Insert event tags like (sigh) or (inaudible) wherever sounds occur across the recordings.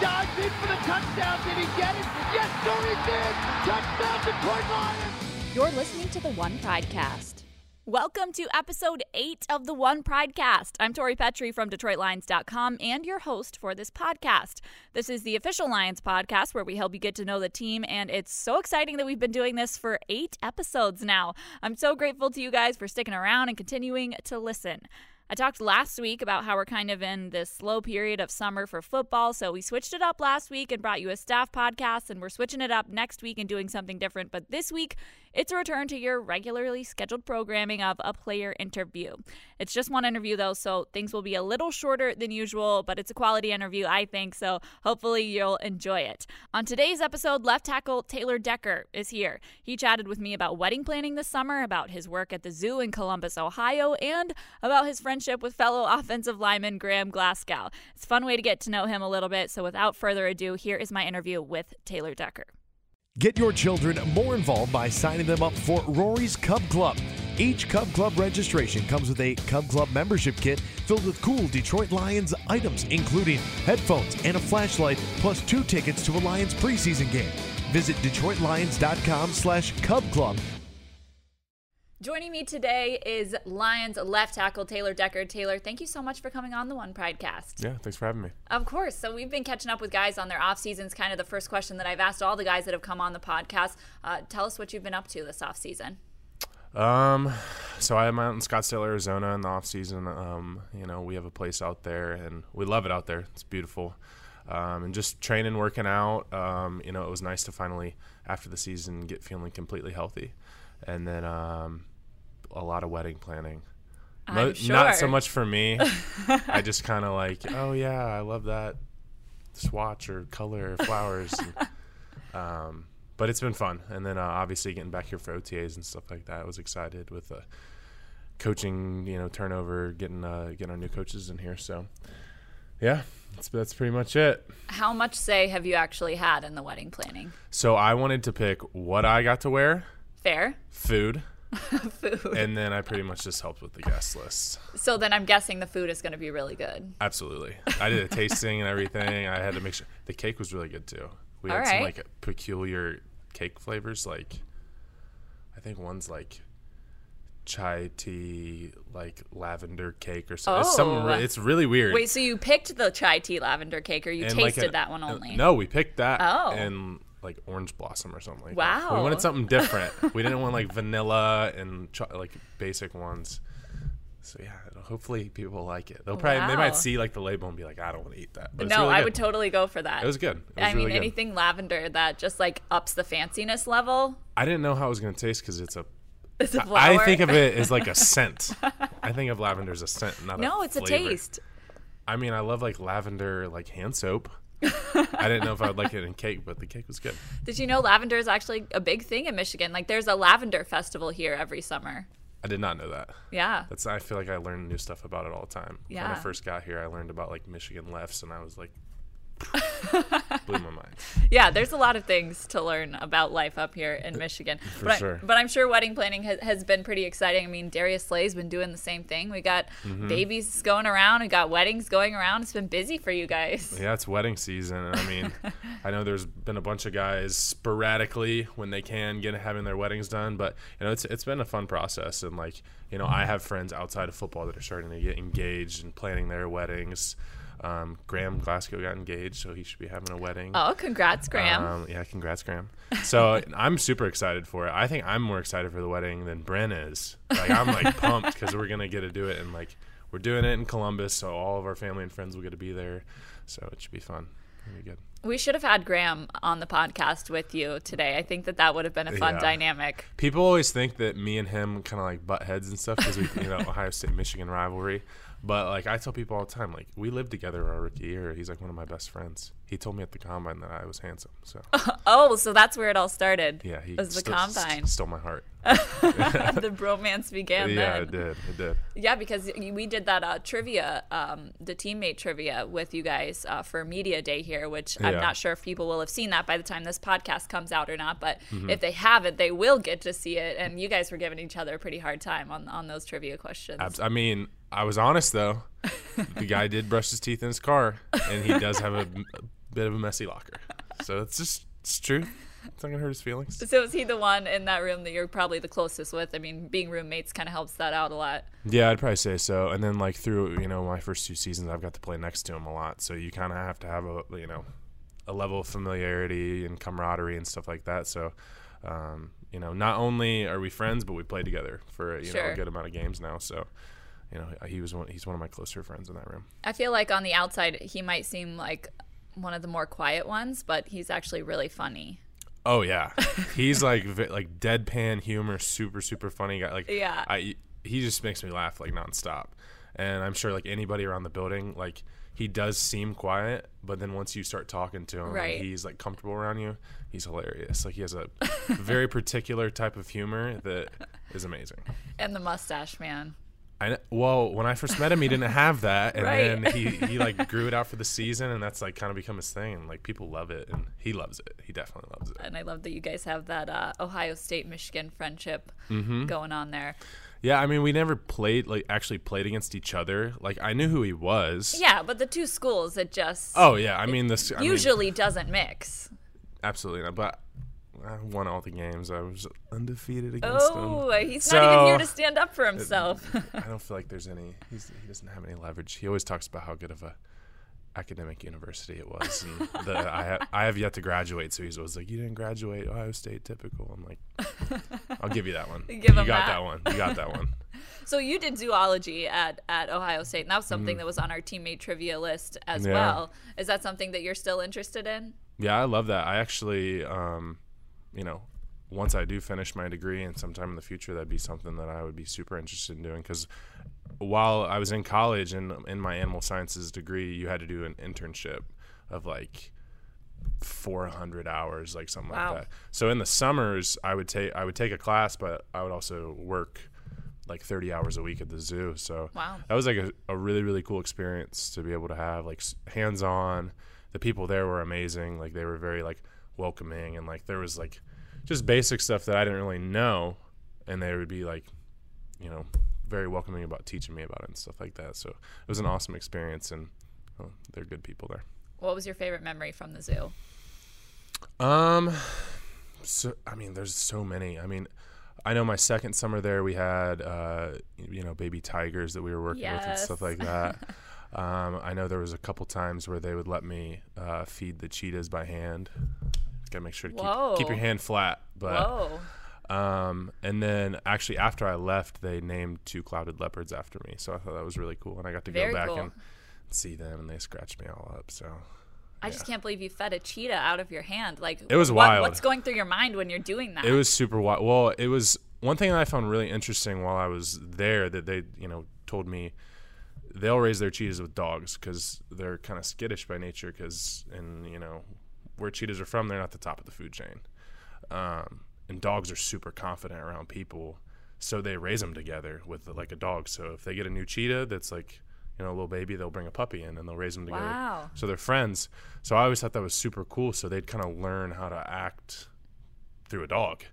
dives in for the touchdown. Did he get it? Yes, sir, he did. Touchdown, Detroit Lions. You're listening to the One Pridecast. Welcome to episode 8 of the One Pridecast. I'm Tori Petrie from DetroitLions.com and your host for this podcast. This is the official Lions podcast where we help you get to know the team, and it's so exciting that we've been doing this for eight episodes now. I'm so grateful to you guys for sticking around and continuing to listen. I talked last week about how we're kind of in this slow period of summer for football, so we switched it up last week and brought you a staff podcast, and we're switching it up next week and doing something different. But this week, it's a return to your regularly scheduled programming of a player interview. It's just one interview, though, so things will be a little shorter than usual, but it's a quality interview, I think, so hopefully you'll enjoy it. On today's episode, left tackle Taylor Decker is here. He chatted with me about wedding planning this summer, about his work at the zoo in Columbus, Ohio, and about his friendship with fellow (laughs) offensive lineman Graham Glasgow. It's a fun way to get to know him a little bit, so without further ado, here is my interview with Taylor Decker. Get your children more involved by signing them up for Roary's Cub Club. Each Cub Club registration comes with a Cub Club membership kit filled with cool Detroit Lions items, including headphones and a flashlight, plus two tickets to a Lions preseason game. Visit DetroitLions.com slash Cub Club Joining me today is Lions left tackle Taylor Decker. Taylor, thank you so much for coming on the One Pridecast. Yeah, thanks for having me. Of course. So we've been catching up with guys on their off seasons. Kind of the first question that I've asked all the guys that have come on the podcast. Uh, tell us what you've been up to this off season. Um, so I'm out in Scottsdale, Arizona in the off season. Um, you know, we have a place out there, and we love it out there. It's beautiful. Um, and just training, working out. Um, you know, it was nice to finally, after the season, get feeling completely healthy and then um, a lot of wedding planning. Sure. Not so much for me. I (laughs) just kind of like, oh yeah, I love that swatch or color or flowers. (laughs) and, um, but it's been fun, and then uh, obviously getting back here for OTAs and stuff like that. I was excited with the coaching, you know, turnover, getting uh, getting our new coaches in here. So yeah, that's that's pretty much it. How much say have you actually had in the wedding planning? So I wanted to pick what I got to wear, Fair. food, (laughs) food. and then I pretty much just helped with the guest list. so then I'm guessing the food is going to be really good. Absolutely. I did a (laughs) tasting and everything. I had to make sure the cake was really good too. We All had some like peculiar cake flavors. Like I think one's like chai tea, like lavender cake or something. It's, something Oh. it's really weird. Wait, so you picked the chai tea lavender cake or you And, tasted like, a- that one uh, only? No, we picked that. Oh. And like orange blossom or something like that. We wanted something different. (laughs) we didn't want like vanilla and cho- like basic ones. So yeah, hopefully people like it. They'll probably they might see like the label and be like, I don't want to eat that. But no, really I would totally go for that. It was good. It was I mean, really good. anything lavender that just like ups the fanciness level. I didn't know how it was gonna taste because it's a. It's a I flower. I think of it as like a (laughs) scent. I think of lavender as a scent, not no, a it's a taste. I mean, I love like lavender like hand soap. I didn't know if I would like it (laughs) in cake, but the cake was good. Did you know lavender is actually a big thing in Michigan? Like, there's a lavender festival here every summer. I did not know that. Yeah. That's I feel like I learn new stuff about it all the time. Yeah. When I first got here, I learned about like Michigan lefts, and I was like, (laughs) blew my mind. Yeah, there's a lot of things to learn about life up here in Michigan. For but, I- sure. but I'm sure wedding planning has, has been pretty exciting. I mean, Darius Slay's been doing the same thing. We got Mm-hmm. babies going around, we got weddings going around. It's been busy for you guys. Yeah, it's wedding season. and I mean, (laughs) I know there's been a bunch of guys sporadically when they can get having their weddings done, but you know, it's it's been a fun process. And like, you know, I have friends outside of football that are starting to get engaged and planning their weddings. Um, Graham Glasgow got engaged, so he should be having a wedding. Oh, congrats, Graham. Um, yeah, congrats, Graham. So (laughs) I'm super excited for it. I think I'm more excited for the wedding than Bren is. Like I'm like (laughs) pumped because we're gonna get to do it and like we're doing it in Columbus, so all of our family and friends will get to be there. So it should be fun. It'll be good. We should have had Graham on the podcast with you today. I think that that would have been a fun Yeah. dynamic. People always think that me and him kind of like butt heads and stuff because we, you know, (laughs) Ohio State Michigan rivalry. But like I tell people all the time, like we lived together our rookie year. He's like one of my best friends. He told me at the combine that I was handsome. So (laughs) Oh, so that's where it all started. yeah, he was the st- combine. stole my heart. (laughs) the bromance began yeah, then. it did. It did. Yeah, because we did that uh, trivia, um, the teammate trivia with you guys uh, for Media Day here, which I'm Yeah. not sure if people will have seen that by the time this podcast comes out or not. But Mm-hmm. if they haven't, they will get to see it. And you guys were giving each other a pretty hard time on, on those trivia questions. Abs- I mean, I was honest though. (laughs) the guy did brush his teeth in his car, and he does have a bit of a messy locker. so it's just it's true. It's not gonna hurt his feelings. So is he the one in that room that you're probably the closest with? I mean, being roommates kind of helps that out a lot. Yeah, I'd probably say so. And then like through you know my first two seasons, I've got to play next to him a lot. So you kind of have to have a you know a level of familiarity and camaraderie and stuff like that. So. Um, you know, not only are we friends, but we played together for you know a good amount of games now. So, you know, he was one. He's one of my closer friends in that room. I feel like on the outside, he might seem like one of the more quiet ones, but he's actually really funny. Oh yeah, (laughs) he's like like deadpan humor, super super funny guy. Like Yeah. I he just makes me laugh like nonstop. And I'm sure like anybody around the building, like he does seem quiet, but then once you start talking to him, Right. he's like comfortable around you. He's hilarious. Like he has a (laughs) very particular type of humor that is amazing. And the mustache man. I well, when I first met him, he didn't have that, and Right. then he he like grew it out for the season, and that's like kind of become his thing. And like people love it, and he loves it. He definitely loves it. And I love that you guys have that uh, Ohio State Michigan friendship Mm-hmm. going on there. Yeah, I mean, we never played like actually played against each other. Like I knew who he was. Yeah, but the two schools, it just Oh yeah, I mean this I mean, usually doesn't mix. absolutely not. But I won all the games. I was undefeated against Oh, him. he's not even here to stand up for himself. I don't feel like there's any. He's, he doesn't have any leverage. He always talks about how good of a academic university it was, and the, I ha- I have yet to graduate. So he's always like, "You didn't graduate, Ohio State, typical." I'm like, "I'll give you that one. (laughs) You got that. one. You got that one." (laughs) so you did zoology at, at Ohio State, and that was something that was on our teammate trivia list as Mm-hmm. Yeah. well. Is that something that you're still interested in? Yeah, I love that. I actually, um, you know, once I do finish my degree and sometime in the future, that'd be something that I would be super interested in doing. Because while I was in college and in my animal sciences degree, you had to do an internship of like 400 hours, like something Wow. like that. So in the summers, I would take I would take a class, but I would also work like 30 hours a week at the zoo. So Wow. that was like a, a really really cool experience to be able to have like hands on. The people there were amazing. Like they were very like welcoming and like there was like just basic stuff that I didn't really know, and they would be like, you know, very welcoming about teaching me about it and stuff like that. So it was an awesome experience, and well, they're good people there. What was your favorite memory from the zoo? Um, so I mean, there's so many. I mean, I know my second summer there, we had uh, you know, baby tigers that we were working with and stuff like that. (laughs) um, I know there was a couple times where they would let me uh, feed the cheetahs by hand. Gotta make sure to keep, keep your hand flat. But Whoa. um, and then actually after I left, they named two clouded leopards after me. So I thought that was really cool, and I got to Very go back cool. and see them, and they scratched me all up. So I just can't believe you fed a cheetah out of your hand. Like It was what- wild. What's going through your mind when you're doing that? It was super wild. Well, it was one thing that I found really interesting while I was there that they, you know, told me they'll raise their cheetahs with dogs because they're kind of skittish by nature. Because, and you know, where cheetahs are from, they're not the top of the food chain. Um, and dogs are super confident around people, so they raise them together with like a dog. So if they get a new cheetah that's like, you know, a little baby, they'll bring a puppy in and they'll raise them together. Wow. So they're friends. So I always thought that was super cool. So they'd kind of learn how to act through a dog.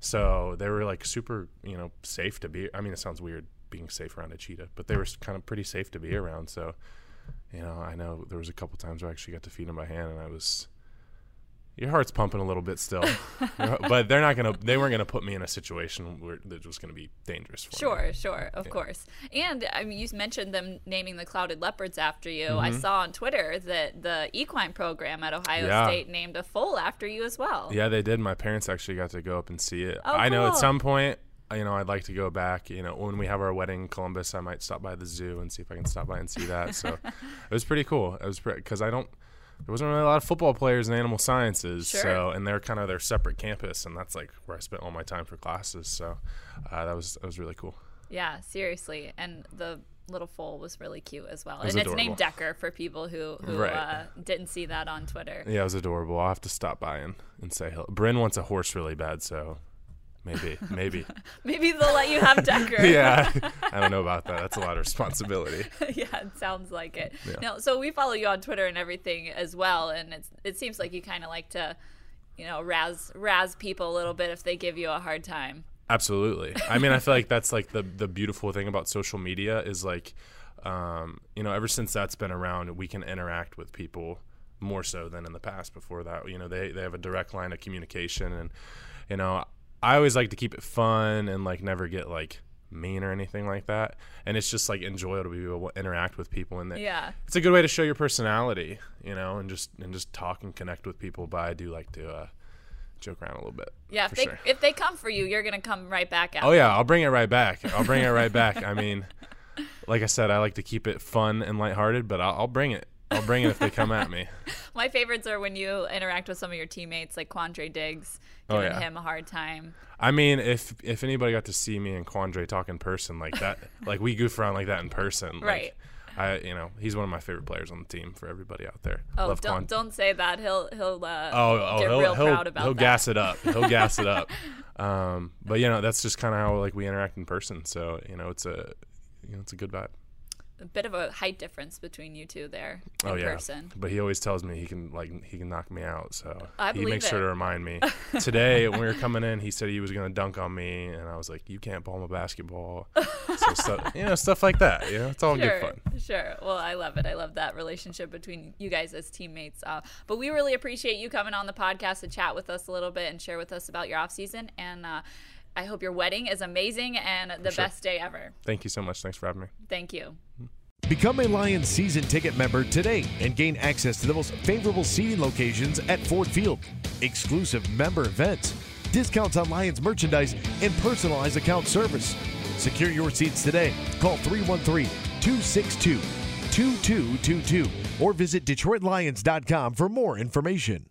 So they were like super, you know, safe to be. I mean, it sounds weird being safe around a cheetah, but they were kind of pretty safe to be around. So, you know, I know there was a couple times where I actually got to feed them by hand, and I was. Your heart's pumping a little bit still, (laughs) but they're not gonna. They weren't gonna put me in a situation where that was gonna be dangerous for me. Sure, sure, of course. And I mean, you mentioned them naming the clouded leopards after you. I Mm-hmm. saw on Twitter that the equine program at Ohio Yeah. State named a foal after you as well. Yeah, they did. My parents actually got to go up and see it. Oh, I know at some point, you know, I'd like to go back. You know, when we have our wedding in Columbus, I might stop by the zoo and see if I can stop by and see that. So (laughs) it was pretty cool. It was because I don't. There wasn't really a lot of football players in animal sciences, Sure. so and they're kind of their separate campus, and that's like where I spent all my time for classes. So uh, that was that was really cool. Yeah, seriously. And the little foal was really cute as well. was And it's named Decker for people who, who Right. uh, didn't see that on Twitter. Yeah, it was adorable. I'll have to stop by and, and say hello. Bryn wants a horse really bad, so maybe maybe. (laughs) Maybe they'll let you have Decker. (laughs) yeah, (laughs) I don't know about that. That's a lot of responsibility. yeah, it sounds like it. Yeah. No, so we follow you on Twitter and everything as well, and it's it seems like you kind of like to, you know, razz razz people a little bit if they give you a hard time. Absolutely. I mean, I feel like that's like the the beautiful thing about social media is like, um, you know, ever since that's been around, we can interact with people more so than in the past. Before that, you know, they they have a direct line of communication, and you know, I always like to keep it fun and like never get like mean or anything like that. And it's just like enjoyable to be able to interact with people, and Yeah. it's a good way to show your personality, you know, and just and just talk and connect with people. But I do like to uh, joke around a little bit. Yeah, if they sure. if they come for you, you're gonna come right back out. Oh yeah, I'll bring it right back. I'll bring it right back. I mean, (laughs) like I said, I like to keep it fun and lighthearted, but I'll, I'll bring it. I'll bring it if they come at me. (laughs) My favorites are when you interact with some of your teammates, like Quandre Diggs, Oh, giving yeah. him a hard time. I mean, if if anybody got to see me and Quandre talk in person like that, (laughs) like we goof around like that in person, like, Right. I, you know, he's one of my favorite players on the team for everybody out there. Oh, Love don't don't say that. He'll he'll uh, Oh, oh get he'll, real he'll, proud about he'll that. gas it up. He'll gas it up. (laughs) Um, but you know, that's just kind of how like we interact in person. So you know, it's a you know, it's a good vibe. A bit of a height difference between you two there in oh yeah, person. but he always tells me he can like he can knock me out. So I he makes sure to remind me. (laughs) Today when we were coming in, he said he was gonna dunk on me, and I was like, "You can't ball a basketball." so (laughs) stuff, you know, stuff like that. You know, it's all Sure, good fun. sure. Well, I love it. I love that relationship between you guys as teammates. Uh, but we really appreciate you coming on the podcast to chat with us a little bit and share with us about your off season. And uh, I hope your wedding is amazing and the sure. best day ever. Thank you so much. Thanks for having me. Thank you. Become a Lions season ticket member today and gain access to the most favorable seating locations at Ford Field, exclusive member events, discounts on Lions merchandise, and personalized account service. Secure your seats today. Call 313 262 2222 or visit DetroitLions.com for more information.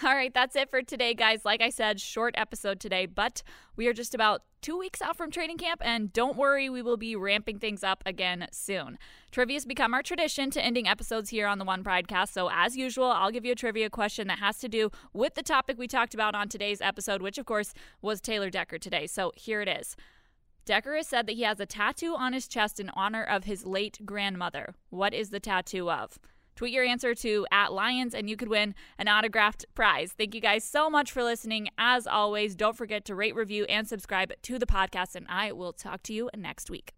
(laughs) All right, that's it for today, guys. Like I said, short episode today, but we are just about two weeks out from training camp, and don't worry, we will be ramping things up again soon. Trivia's become our tradition to ending episodes here on the One Pridecast, so as usual, I'll give you a trivia question that has to do with the topic we talked about on today's episode, which of course was Taylor Decker today. So here it is. Decker has said that he has a tattoo on his chest in honor of his late grandmother. What is the tattoo of? Tweet your answer to at Lions and you could win an autographed prize. Thank you guys so much for listening. As always, don't forget to rate, review, and subscribe to the podcast, and I will talk to you next week.